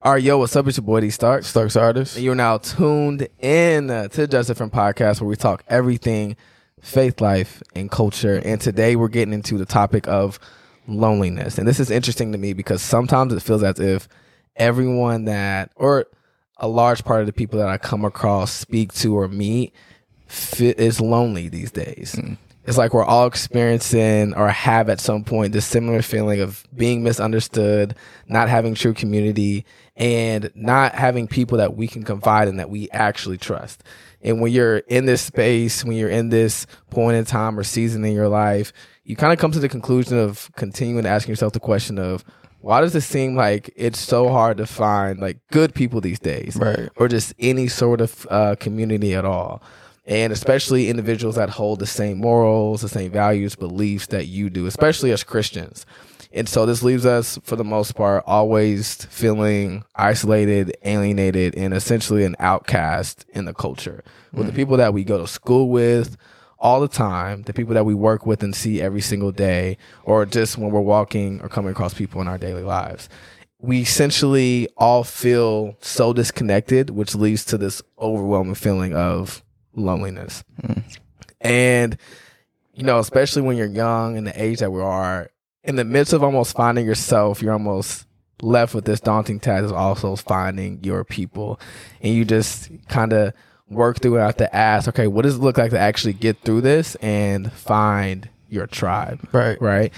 All right, yo, what's up? It's your boy D Stark. Starks artist. And you're now tuned in uh, to the Just Different podcast where we talk everything faith, life, and culture. And today we're getting into the topic of loneliness. And this is interesting to me because sometimes it feels as if everyone that, or a large part of the people that I come across, speak to, or meet fit, is lonely these days. Mm it's like we're all experiencing or have at some point this similar feeling of being misunderstood, not having true community, and not having people that we can confide in that we actually trust. And when you're in this space, when you're in this point in time or season in your life, you kind of come to the conclusion of continuing to ask yourself the question of, why does it seem like it's so hard to find like good people these days right or just any sort of uh, community at all and especially individuals that hold the same morals, the same values, beliefs that you do, especially as Christians. And so this leaves us, for the most part, always feeling isolated, alienated, and essentially an outcast in the culture. With the mm. people that we go to school with all the time, the people that we work with and see every single day, or just when we're walking or coming across people in our daily lives. We essentially all feel so disconnected, which leads to this overwhelming feeling of loneliness. Mm. And, you know, especially when you're young and the age that we are, in the midst of almost finding yourself, you're almost left with this daunting task of also finding your people. And you just kind of work through it have to ask, okay, what does it look like to actually get through this and find your tribe? Right. Right.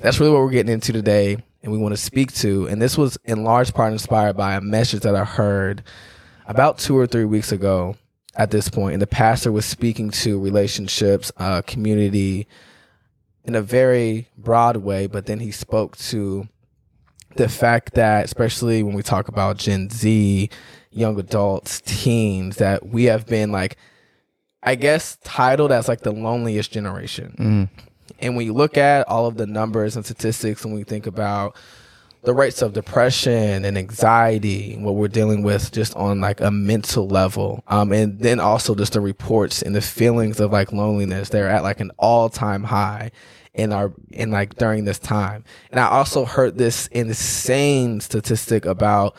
That's really what we're getting into today and we want to speak to. And this was in large part inspired by a message that I heard about two or three weeks ago at this point, and the pastor was speaking to relationships, uh, community, in a very broad way. But then he spoke to the fact that, especially when we talk about Gen Z, young adults, teens, that we have been like, I guess, titled as like the loneliest generation. Mm. And when you look at all of the numbers and statistics, when we think about the rates of depression and anxiety, what we're dealing with just on like a mental level. Um, and then also just the reports and the feelings of like loneliness. They're at like an all time high in our, in like during this time. And I also heard this insane statistic about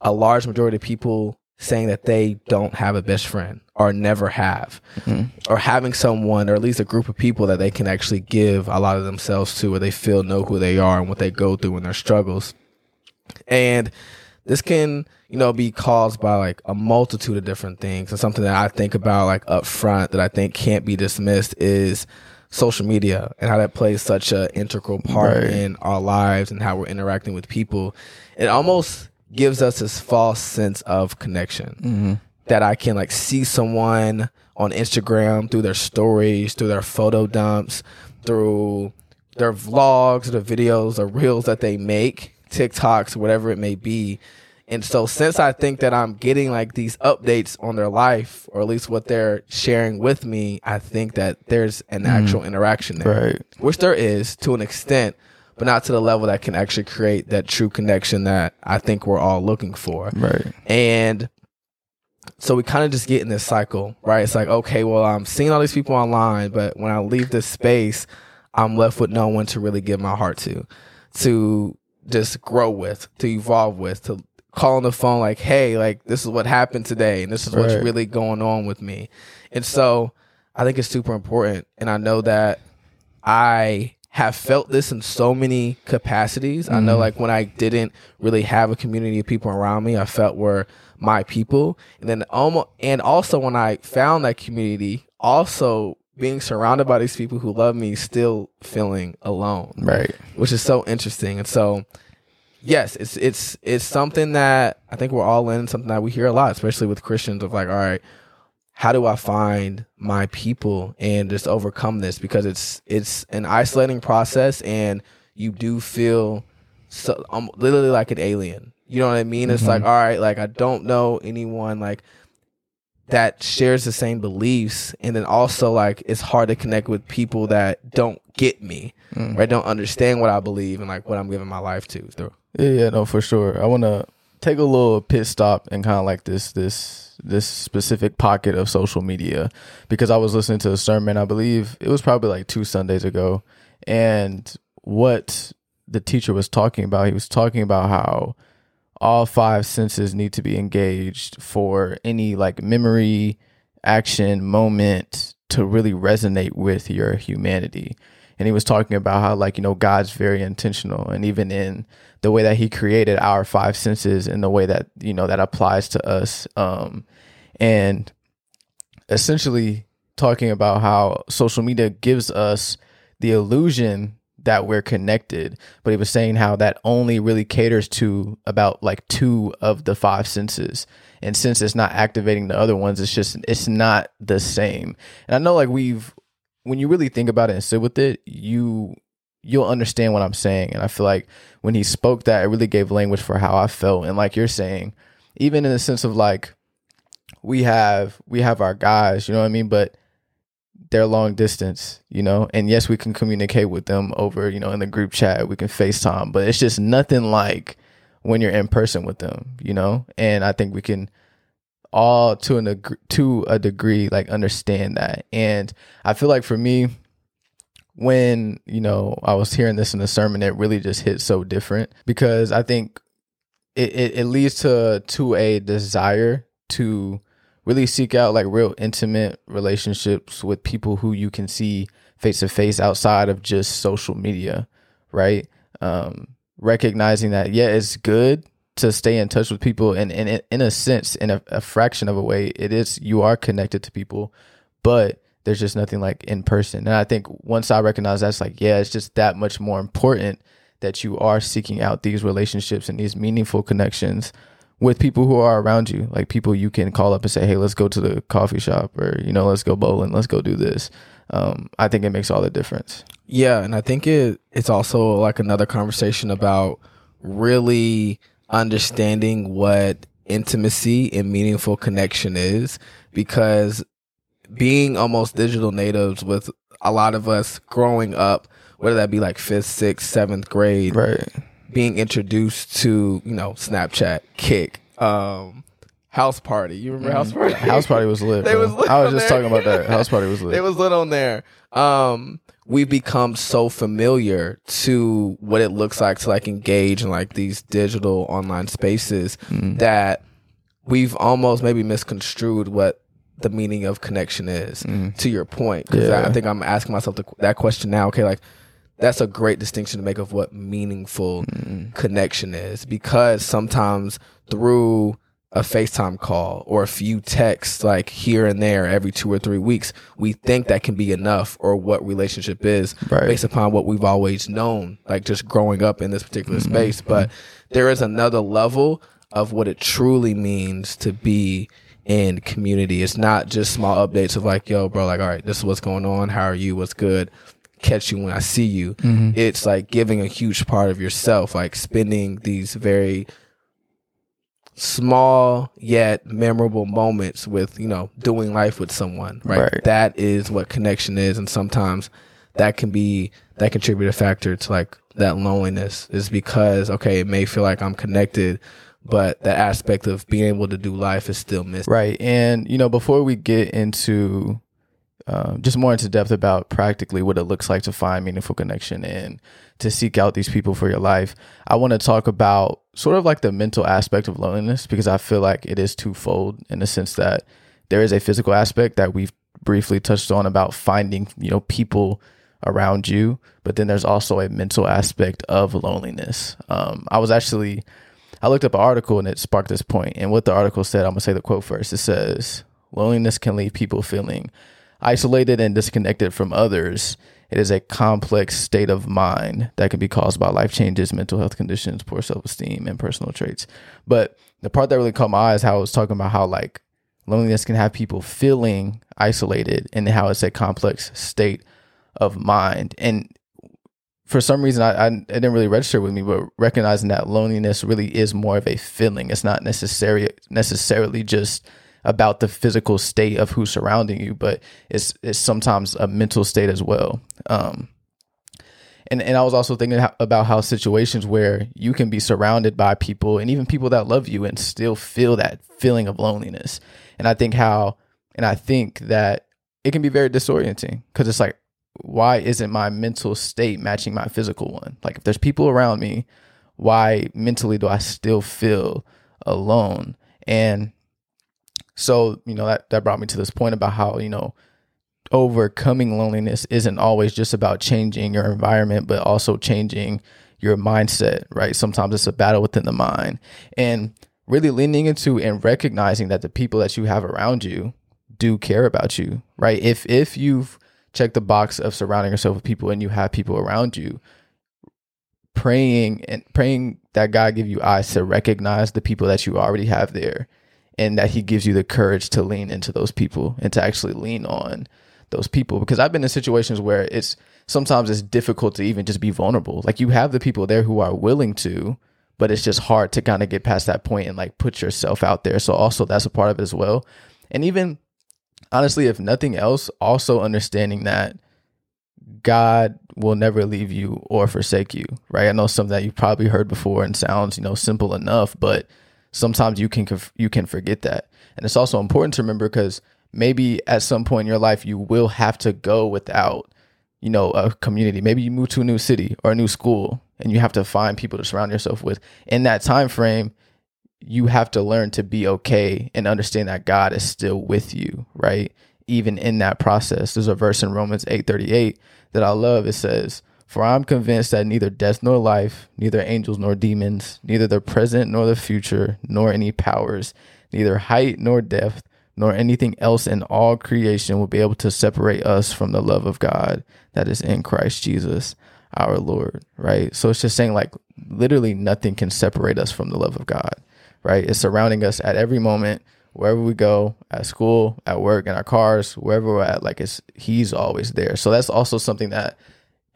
a large majority of people saying that they don't have a best friend or never have mm-hmm. or having someone or at least a group of people that they can actually give a lot of themselves to where they feel know who they are and what they go through in their struggles and this can you know be caused by like a multitude of different things and something that i think about like up front that i think can't be dismissed is social media and how that plays such an integral part right. in our lives and how we're interacting with people it almost gives us this false sense of connection mm-hmm. that I can like see someone on Instagram through their stories, through their photo dumps, through their vlogs, the videos, the reels that they make, TikToks, whatever it may be. And so since I think that I'm getting like these updates on their life or at least what they're sharing with me, I think that there's an mm. actual interaction there. Right. Which there is to an extent, but not to the level that can actually create that true connection that I think we're all looking for. Right. And so we kind of just get in this cycle, right? It's like, okay, well, I'm seeing all these people online, but when I leave this space, I'm left with no one to really give my heart to, to just grow with, to evolve with, to call on the phone like, hey, like this is what happened today, and this is what's right. really going on with me. And so I think it's super important. And I know that I have felt this in so many capacities. Mm-hmm. I know mm-hmm. like when I didn't really have a community of people around me, I felt were my people. And then almost and also when I found that community, also being surrounded by these people who love me, still feeling alone. Right. Which is so interesting. And so yes, it's it's it's something that I think we're all in, something that we hear a lot, especially with Christians of like, all right, how do I find my people and just overcome this because it's it's an isolating process and you do feel so I'm literally like an alien. You know what I mean? It's mm-hmm. like all right, like I don't know anyone like that shares the same beliefs and then also like it's hard to connect with people that don't get me mm. right don't understand what i believe and like what i'm giving my life to through yeah yeah no for sure i want to take a little pit stop and kind of like this this this specific pocket of social media because I was listening to a sermon, I believe it was probably like two Sundays ago, and what the teacher was talking about, he was talking about how all five senses need to be engaged for any like memory, action, moment to really resonate with your humanity. And he was talking about how like, you know, God's very intentional and even in the way that he created our five senses and the way that, you know, that applies to us. Um and essentially talking about how social media gives us the illusion that we're connected, but he was saying how that only really caters to about like two of the five senses. And since it's not activating the other ones, it's just it's not the same. And I know like we've when you really think about it and sit with it, you you'll understand what I'm saying. And I feel like when he spoke that, it really gave language for how I felt. And like you're saying, even in the sense of like we have we have our guys, you know what I mean? But they're long distance, you know, and yes, we can communicate with them over, you know, in the group chat, we can FaceTime, but it's just nothing like when you're in person with them, you know. And I think we can all to an to a degree like understand that. And I feel like for me, when you know I was hearing this in the sermon, it really just hit so different because I think it, it, it leads to to a desire to really seek out like real intimate relationships with people who you can see face to face outside of just social media, right? Um, recognizing that yeah, it's good to stay in touch with people, and, and in a sense, in a, a fraction of a way, it is you are connected to people, but there's just nothing like in person. And I think once I recognize that's like yeah, it's just that much more important that you are seeking out these relationships and these meaningful connections with people who are around you, like people you can call up and say, "Hey, let's go to the coffee shop," or you know, "Let's go bowling," "Let's go do this." Um, I think it makes all the difference. Yeah, and I think it it's also like another conversation about really understanding what intimacy and meaningful connection is, because being almost digital natives with a lot of us growing up, whether that be like fifth, sixth, seventh grade, right being introduced to you know Snapchat, Kik, um, House Party. You remember House Party? House Party was lit. they was lit I was just there. talking about that. House Party was lit. it was lit on there. Um, we've become so familiar to what it looks like to like engage in like these digital online spaces mm. that we've almost maybe misconstrued what the meaning of connection is. Mm. To your point, because yeah. I, I think I'm asking myself the, that question now. Okay, like that's a great distinction to make of what meaningful mm. connection is because sometimes through a FaceTime call or a few texts like here and there every two or three weeks, we think that can be enough or what relationship is right. based upon what we've always known, like just growing up in this particular mm-hmm. space. But there is another level of what it truly means to be in community. It's not just small updates of like, yo, bro, like, all right, this is what's going on. How are you? What's good? catch you when I see you. Mm-hmm. It's like giving a huge part of yourself, like spending these very small yet memorable moments with, you know, doing life with someone, right? right? That is what connection is. And sometimes that can be that contributor factor to like that loneliness is because, okay, it may feel like I'm connected, but the aspect of being able to do life is still missing. Right. And, you know, before we get into um, just more into depth about practically what it looks like to find meaningful connection and to seek out these people for your life. I want to talk about sort of like the mental aspect of loneliness because I feel like it is twofold in the sense that there is a physical aspect that we've briefly touched on about finding, you know, people around you, but then there's also a mental aspect of loneliness. Um, I was actually, I looked up an article and it sparked this point. And what the article said, I'm gonna say the quote first. It says, "Loneliness can leave people feeling isolated and disconnected from others. It is a complex state of mind that can be caused by life changes, mental health conditions, poor self esteem, and personal traits. But the part that really caught my eye is how I was talking about how like loneliness can have people feeling isolated and how it's a complex state of mind. And for some reason, I, I, it didn't really register with me, but recognizing that loneliness really is more of a feeling. It's not necessarily necessarily just about the physical state of who's surrounding you, but it's it's sometimes a mental state as well. Um, and and I was also thinking about how situations where you can be surrounded by people and even people that love you and still feel that feeling of loneliness. And I think how and I think that it can be very disorienting because it's like why isn't my mental state matching my physical one? Like if there's people around me, why mentally do I still feel alone? And so, you know, that, that brought me to this point about how, you know, overcoming loneliness isn't always just about changing your environment, but also changing your mindset, right? Sometimes it's a battle within the mind. And really leaning into and recognizing that the people that you have around you do care about you, right? If if you've checked the box of surrounding yourself with people and you have people around you, praying and praying that God give you eyes to recognize the people that you already have there and that he gives you the courage to lean into those people and to actually lean on those people because I've been in situations where it's sometimes it's difficult to even just be vulnerable. Like you have the people there who are willing to, but it's just hard to kind of get past that point and like put yourself out there. So also that's a part of it as well. And even honestly, if nothing else, also understanding that God will never leave you or forsake you, right? I know something that you've probably heard before and sounds, you know, simple enough, but sometimes you can you can forget that. And it's also important to remember because maybe at some point in your life you will have to go without you know a community. Maybe you move to a new city or a new school and you have to find people to surround yourself with. In that time frame you have to learn to be okay and understand that God is still with you right? Even in that process. There's a verse in Romans 8:38 that I love. It says for I'm convinced that neither death nor life neither angels nor demons neither the present nor the future nor any powers neither height nor depth nor anything else in all creation will be able to separate us from the love of God that is in Christ Jesus our Lord, right? So it's just saying like literally nothing can separate us from the love of God, right? It's surrounding us at every moment, wherever we go, at school, at work, in our cars, wherever we're at, like it's he's always there. So that's also something that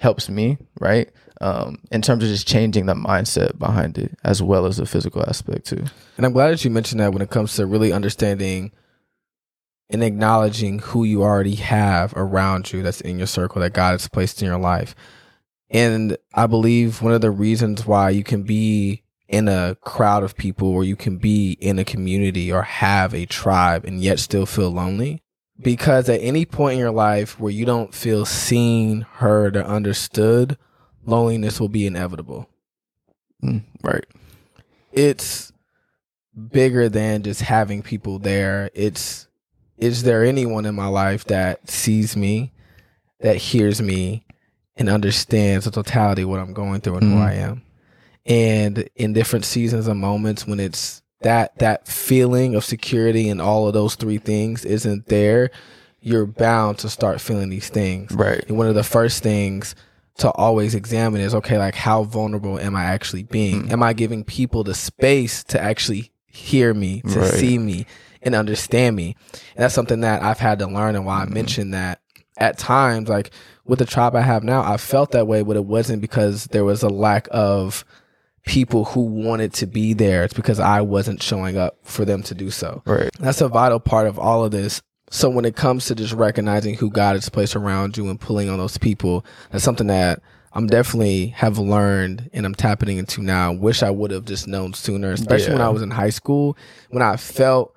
helps me, right? Um, in terms of just changing the mindset behind it as well as the physical aspect too. And I'm glad that you mentioned that when it comes to really understanding and acknowledging who you already have around you that's in your circle that God has placed in your life. And I believe one of the reasons why you can be in a crowd of people or you can be in a community or have a tribe and yet still feel lonely because at any point in your life where you don't feel seen, heard, or understood, loneliness will be inevitable. Mm, right. It's bigger than just having people there. It's is there anyone in my life that sees me, that hears me, and understands the totality of what I'm going through and mm. who I am? And in different seasons and moments when it's that that feeling of security and all of those three things isn't there, you're bound to start feeling these things. Right. And one of the first things to always examine is okay, like how vulnerable am I actually being? Mm. Am I giving people the space to actually hear me, to right. see me? and understand me. And that's something that I've had to learn and why I mm-hmm. mentioned that at times, like with the tribe I have now, I felt that way, but it wasn't because there was a lack of people who wanted to be there. It's because I wasn't showing up for them to do so. Right. That's a vital part of all of this. So when it comes to just recognizing who God has placed around you and pulling on those people, that's something that I'm definitely have learned and I'm tapping into now. Wish I would have just known sooner, especially yeah. when I was in high school, when I felt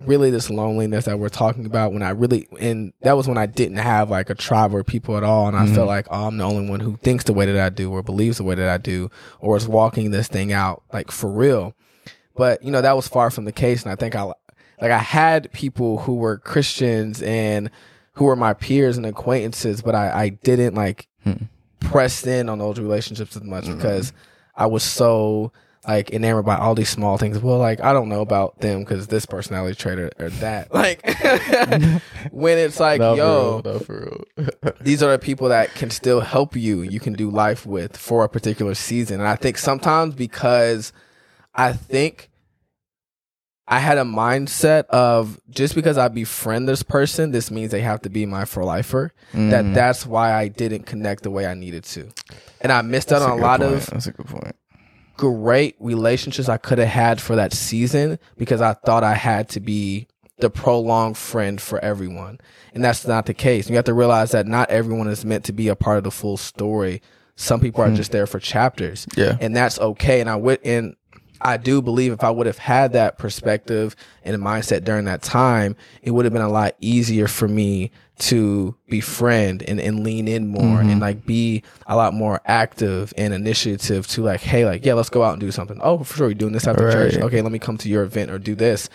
really this loneliness that we're talking about when I really and that was when I didn't have like a tribe or people at all and I mm-hmm. felt like oh, I'm the only one who thinks the way that I do or believes the way that I do or is walking this thing out like for real. But you know that was far from the case and I think I like I had people who were Christians and who were my peers and acquaintances but I I didn't like hmm. press in on those relationships as much mm-hmm. because I was so like enamored by all these small things. Well, like I don't know about them because this personality trait or, or that. Like when it's like, no, yo, real, no, these are the people that can still help you. You can do life with for a particular season. And I think sometimes because I think I had a mindset of just because I befriend this person, this means they have to be my for lifer. Mm-hmm. That that's why I didn't connect the way I needed to, and I missed out on a, a lot point. of. That's a good point great relationships I could have had for that season because I thought I had to be the prolonged friend for everyone. And that's not the case. You have to realize that not everyone is meant to be a part of the full story. Some people are hmm. just there for chapters. Yeah. And that's okay. And I went in I do believe if I would have had that perspective and mindset during that time, it would have been a lot easier for me to befriend and, and lean in more Mm-hmm. and like be a lot more active and initiative to like, hey, like, yeah, let's go out and do something. Oh, for sure, you're doing this after church. Okay, let me come to your event or do this.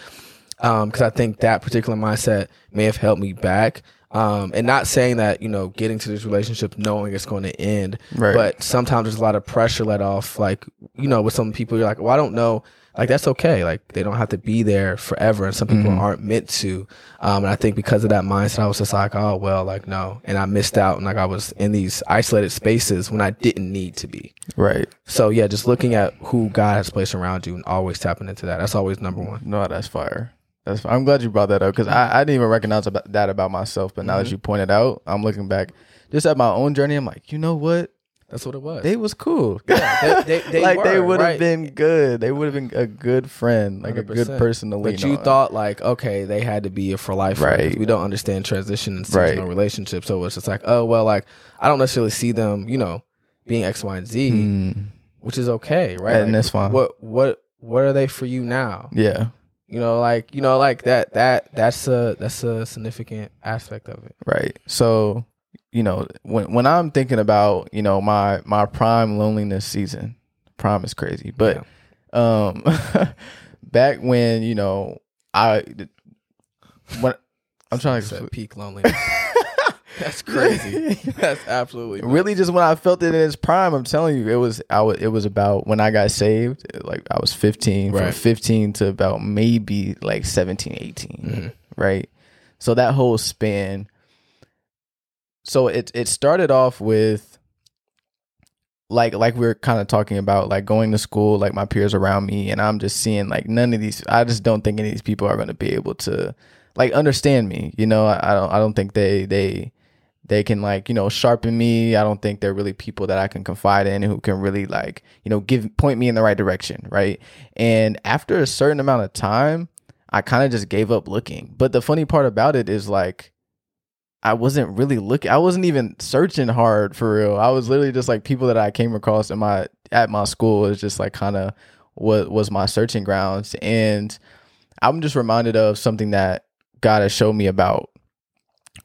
Um, because I think that particular mindset may have helped me back. Um, and not saying that, you know, getting to this relationship knowing it's going to end, Right. but sometimes there's a lot of pressure let off. Like, you know, with some people, you're like, well, I don't know. Like, that's okay. Like, they don't have to be there forever. And some people aren't meant to. Um, and I think because of that mindset, I was just like, oh, well, like, no. And I missed out. And like, I was in these isolated spaces when I didn't need to be. Right. So, yeah, just looking at who God has placed around you and always tapping into that. That's always number one. No, that's fire. That's. I'm glad you brought that up because I, I didn't even recognize about that about myself. But now Mm-hmm. that you pointed out, I'm looking back just at my own journey. I'm like, you know what? That's what it was. They was cool. they- they- they like they would have right. been good. They would have been a good friend, like a good person to lean But you on. thought like, okay, they had to be a for life. Right. We don't understand transition and Right. seasonal relationships. So it's just like, oh well, like I don't necessarily see them, you know, being X, Y, and Z, Mm, which is okay, right? And Like, that's fine. What what what are they for you now? yeah. You know, like you know, like that that that's a that's a significant aspect of it. Right. So, you know, when when I'm thinking about, you know, my my prime loneliness season, prime is crazy, but um back when, you know, I when I'm trying to peak loneliness. that's crazy. that's absolutely really just when I felt it in its prime, I'm telling you, it was I was, it was about when I got saved, like I was 15, from Right. 15 to about maybe like 17, 18, Mm-hmm. right? So that whole span. So it it started off with like like we are kind of talking about like going to school, like my peers around me, and I'm just seeing like none of these. I just don't think any of these people are going to be able to like understand me. You know, I, I don't I don't think they they they can like you know sharpen me. I don't think they're really people that i can confide in who can really like you know give point me in the right direction right? And after a certain amount of time i kind of just gave up looking. But the funny part about it is like i wasn't really looking i wasn't even searching hard for real. I was literally just like people that i came across in my at my school is just like kind of what was my searching grounds. And i'm just reminded of something that god has showed me about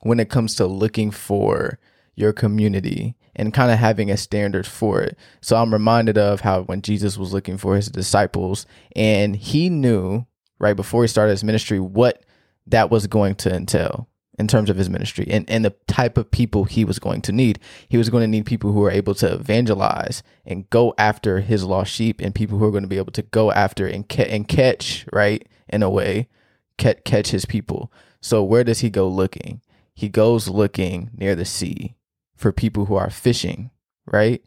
when it comes to looking for your community and kind of having a standard for it. So I'm reminded of how when Jesus was looking for his disciples and he knew right before he started his ministry what that was going to entail in terms of his ministry and, and the type of people he was going to need. He was going to need people who are able to evangelize and go after his lost sheep and people who are going to be able to go after and, ca- and catch, right, in a way, catch, catch his people. So where does he go looking? He goes looking near the sea for people who are fishing, right?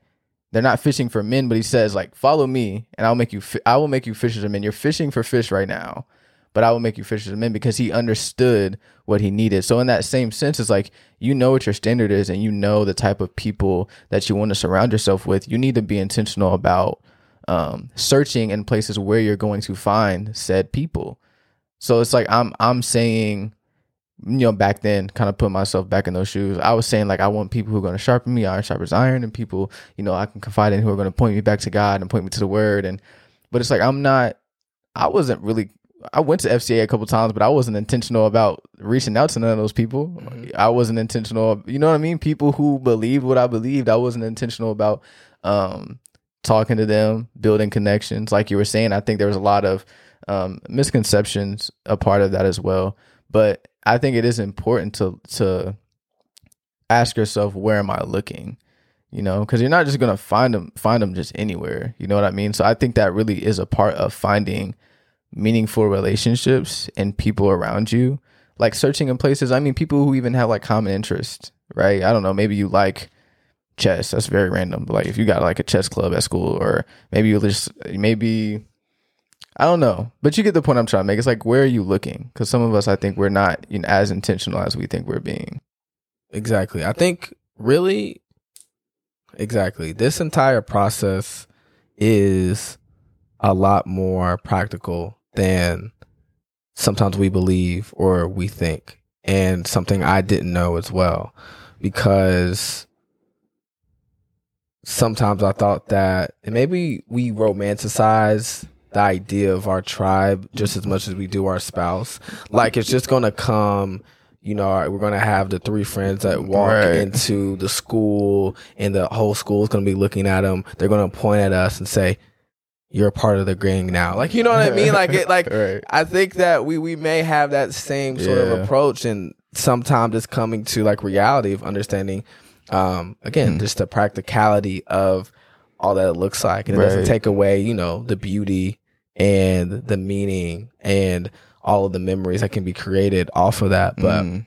They're not fishing for men, but he says like, "Follow me, and I'll make you. Fi- I will make you fishers of men." You're fishing for fish right now, but I will make you fishers of men because he understood what he needed. So in that same sense, it's like you know what your standard is, and you know the type of people that you want to surround yourself with. You need to be intentional about um, searching in places where you're going to find said people. So it's like I'm I'm saying you know, back then, kind of put myself back in those shoes. I was saying like I want people who are going to sharpen me, iron sharpens iron, and people you know I can confide in who are going to point me back to God and point me to the Word. And but it's like I'm not. I wasn't really. I went to FCA a couple times, but I wasn't intentional about reaching out to none of those people. I wasn't intentional. You know what I mean? People who believed what I believed. I wasn't intentional about um, talking to them, building connections. Like you were saying, I think there was a lot of um, misconceptions a part of that as well. But I think it is important to to ask yourself, where am I looking? You know, because you're not just gonna find them find them just anywhere. You know what I mean? So I think that really is a part of finding meaningful relationships and people around you. Like searching in places. I mean, people who even have like common interests, right? I don't know. Maybe you like chess. That's very random. But like if you got like a chess club at school, or maybe you just maybe I don't know, but you get the point I'm trying to make. It's like, where are you looking? Because some of us, I think, we're not you know, as intentional as we think we're being. Exactly. I think really exactly. This entire process is a lot more practical than sometimes we believe or we think. And something I didn't know as well because sometimes I thought that and maybe we romanticize the idea of our tribe just as much as we do our spouse. Like it's just gonna come. You know, right, we're gonna have the three friends that walk Right. into the school, and the whole school is gonna be looking at them. They're gonna point at us and say, "You're a part of the gang now." Like, you know what I mean? Like, it, like Right. I think that we we may have that same sort of approach, and sometimes it's coming to like reality of understanding. Um, again, Mm. just the practicality of all that it looks like, and it doesn't take away, you know, the beauty and the meaning and all of the memories that can be created off of that. But Mm.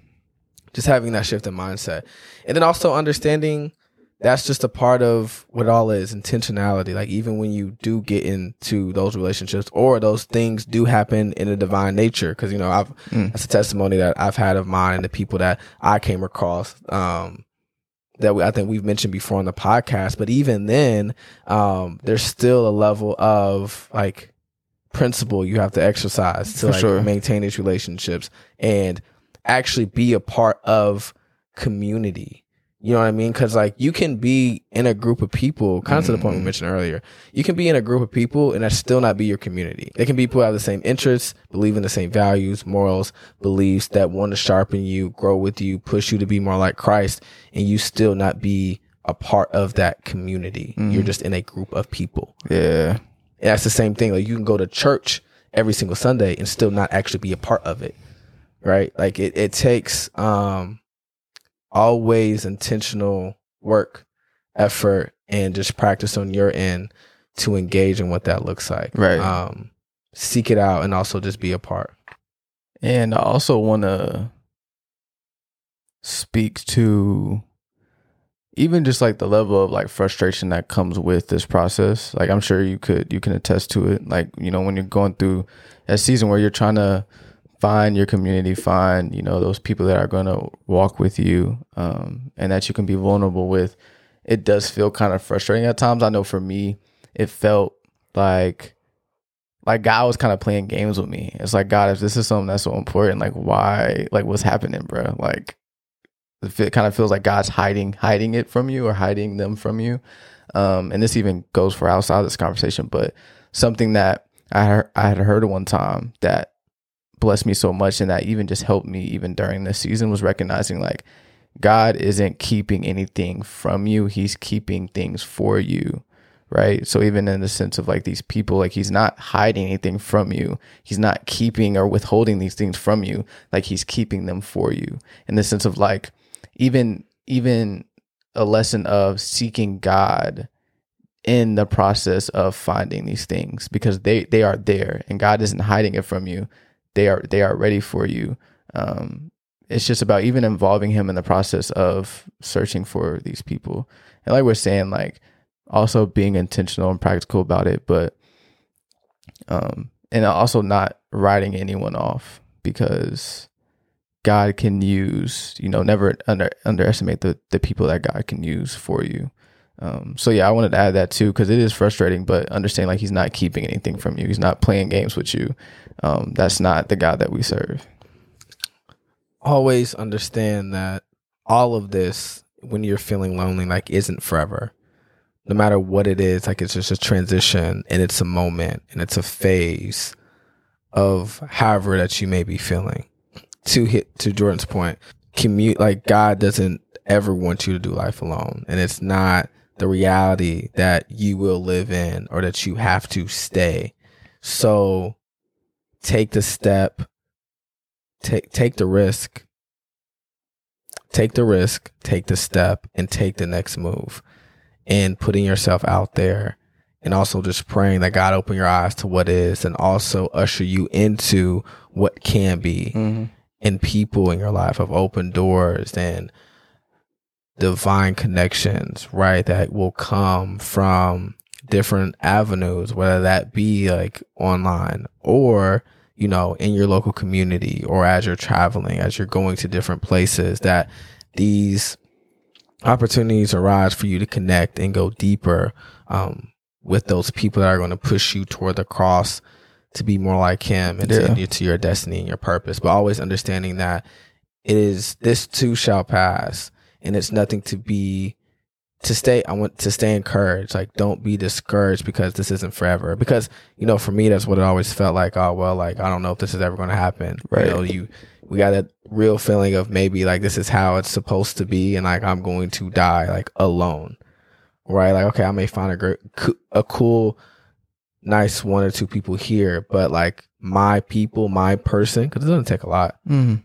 just having that shift in mindset, and then also understanding that's just a part of what all is intentionality. Like even when you do get into those relationships or those things do happen in a divine nature, because you know I've Mm. that's a testimony that I've had of mine and the people that I came across. Um, that we, I think we've mentioned before on the podcast, but even then, um, there's still a level of like principle you have to exercise to like sure. maintain these relationships and actually be a part of community. You know what I mean? Because like you can be in a group of people, kind of to the point we Mhm. mentioned earlier. You can be in a group of people and that still not be your community. They can be people have the same interests, believe in the same values, morals, beliefs that want to sharpen you, grow with you, push you to be more like Christ, and you still not be a part of that community. You're Mhm. just in a group of people. Yeah. And that's the same thing. Like you can go to church every single Sunday and still not actually be a part of it. Right? Like it, it takes um always intentional work, effort, and just practice on your end to engage in what that looks like. Right. Um seek it out and also just be a part. And I also want to speak to even just like the level of like frustration that comes with this process. Like I'm sure you could you can attest to it. Like, you know, when you're going through a season where you're trying to find your community, find, you know, those people that are going to walk with you um and that you can be vulnerable with. It does feel kind of frustrating at times. I know for me, it felt like like God was kind of playing games with me. It's like God, if this is something that's so important, like why, like what's happening, bro? Like it kind of feels like God's hiding, hiding it from you or hiding them from you. Um, and this even goes for outside this conversation, but something that I I had heard one time that blessed me so much and that even just helped me even during this season was recognizing like God isn't keeping anything from you; He's keeping things for you right? So even in the sense of like these people, like he's not hiding anything from you. He's not keeping or withholding these things from you. Like he's keeping them for you. In the sense of like even even a lesson of seeking God in the process of finding these things because they they are there and God isn't hiding it from you. They are they are ready for you. Um it's just about even involving him in the process of searching for these people. And like we're saying like also being intentional and practical about it, but um and also not writing anyone off because God can use, you know, never under underestimate the the people that God can use for you. Um, so yeah, I wanted to add that too because it is frustrating, but understand like He's not keeping anything from you. He's not playing games with you. Um, that's not the God that we serve. Always understand that all of this when you're feeling lonely like isn't forever. No matter what it is, like it's just a transition and it's a moment and it's a phase of however that you may be feeling. To hit to Jordan's point, commute like God doesn't ever want you to do life alone. And it's not the reality that you will live in or that you have to stay. So take the step, take take the risk. Take the risk, take the step, and take the next move. And putting yourself out there and also just praying that God open your eyes to what is and also usher you into what can be Mm-hmm. And people in your life of open doors and divine connections, right? That will come from different avenues, whether that be like online or, you know, in your local community or as you're traveling, as you're going to different places, that these opportunities arise for you to connect and go deeper um, with those people that are going to push you toward the cross to be more like him and Yeah. to, to your destiny and your purpose. But always understanding that it is this too shall pass and it's nothing to be to stay i want to stay encouraged like don't be discouraged because this isn't forever because you know for me that's what it always felt like oh well like i don't know if this is ever going to happen Right. you know you we got that real feeling of maybe like this is how it's supposed to be and like i'm going to die like alone right like okay i may find a great a cool nice one or two people here but like my people my person because it doesn't take a lot Mm-hmm.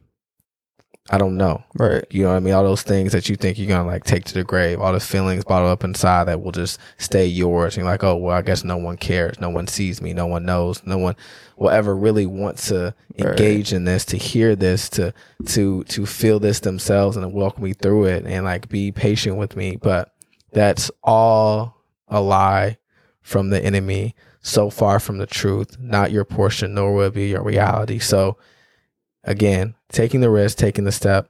i don't know Right. you know what I mean? All those things that you think you're gonna like take to the grave, all those feelings bottled up inside that will just stay yours. And you're like, oh well, I guess no one cares, no one sees me, no one knows, no one will ever really want to Right. engage in this, to hear this, to to to feel this themselves and walk me through it and like be patient with me. But that's all a lie from the enemy, so far from the truth, not your portion, nor will it be your reality. So again, taking the risk, taking the step,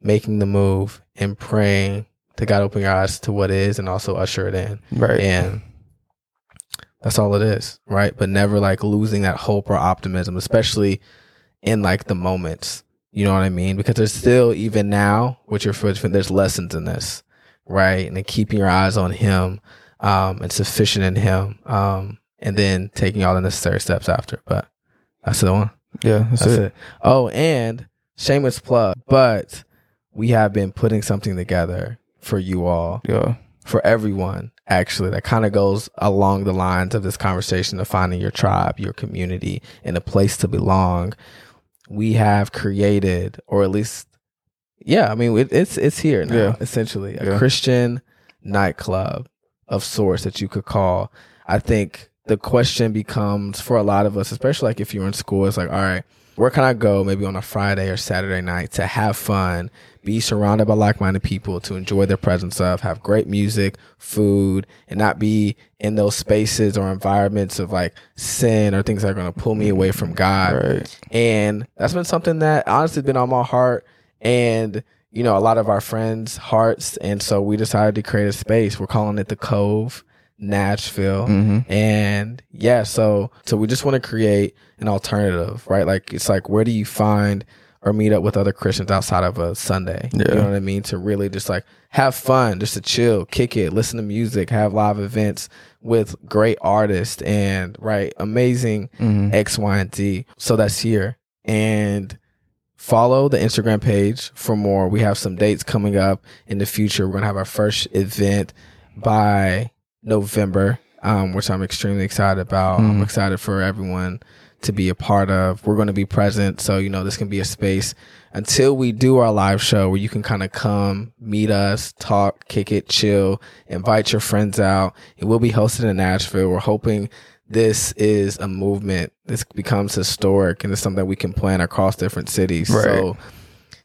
making the move, and praying to God open your eyes to what is and also usher it in. Right. And that's all it is, right? But never like losing that hope or optimism, especially in like the moments. You know what I mean? Because there's still, even now, with your foot, there's lessons in this, right? And then keeping your eyes on Him um, and sufficient in Him, um, and then taking all the necessary steps after. But that's the one. yeah. That's, That's it. it. Oh, and shameless plug, but we have been putting something together for you all, Yeah. for everyone, actually, that kind of goes along the lines of this conversation of finding your tribe, your community, and a place to belong. We have created, or at least, yeah, I mean, it, it's it's here now, Yeah. essentially, a Yeah. Christian nightclub of sorts that you could call. I think the question becomes for a lot of us, especially like if you're in school, it's like, all right, where can I go maybe on a Friday or Saturday night to have fun, be surrounded by like minded people to enjoy their presence of, have great music, food, and not be in those spaces or environments of like sin or things that are going to pull me away from God. Right. And that's been something that honestly been on my heart and, you know, a lot of our friends' hearts. And so we decided to create a space. We're calling it the Cove, Nashville. Mm-hmm. And yeah, so so we just want to create an alternative, right? Like it's like where do you find or meet up with other Christians outside of a Sunday? You know what I mean? To really just like have fun, just to chill, kick it, listen to music, have live events with great artists and right, amazing Mm-hmm. X, Y, and Z. So that's here. And follow the Instagram page for more. We have some dates coming up in the future. We're gonna have our first event by November, um, which I'm extremely excited about. I'm Mhm. excited for everyone to be a part of. We're gonna be present, so you know this can be a space until we do our live show where you can kind of come, meet us, talk, kick it, chill, invite your friends out. It will be hosted in Nashville. We're hoping this is a movement. This becomes historic and it's something that we can plan across different cities. Right. So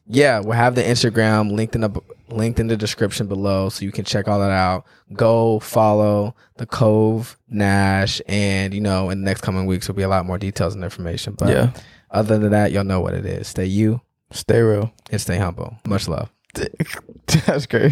yeah, we'll have the Instagram linked in the linked in the description below so you can check all that out. Go follow the Cove Nash and you know in the next coming weeks will be a lot more details and information. But Yeah. other than that, y'all know what it is. Stay you Stay real. and stay humble. Much love. That's great.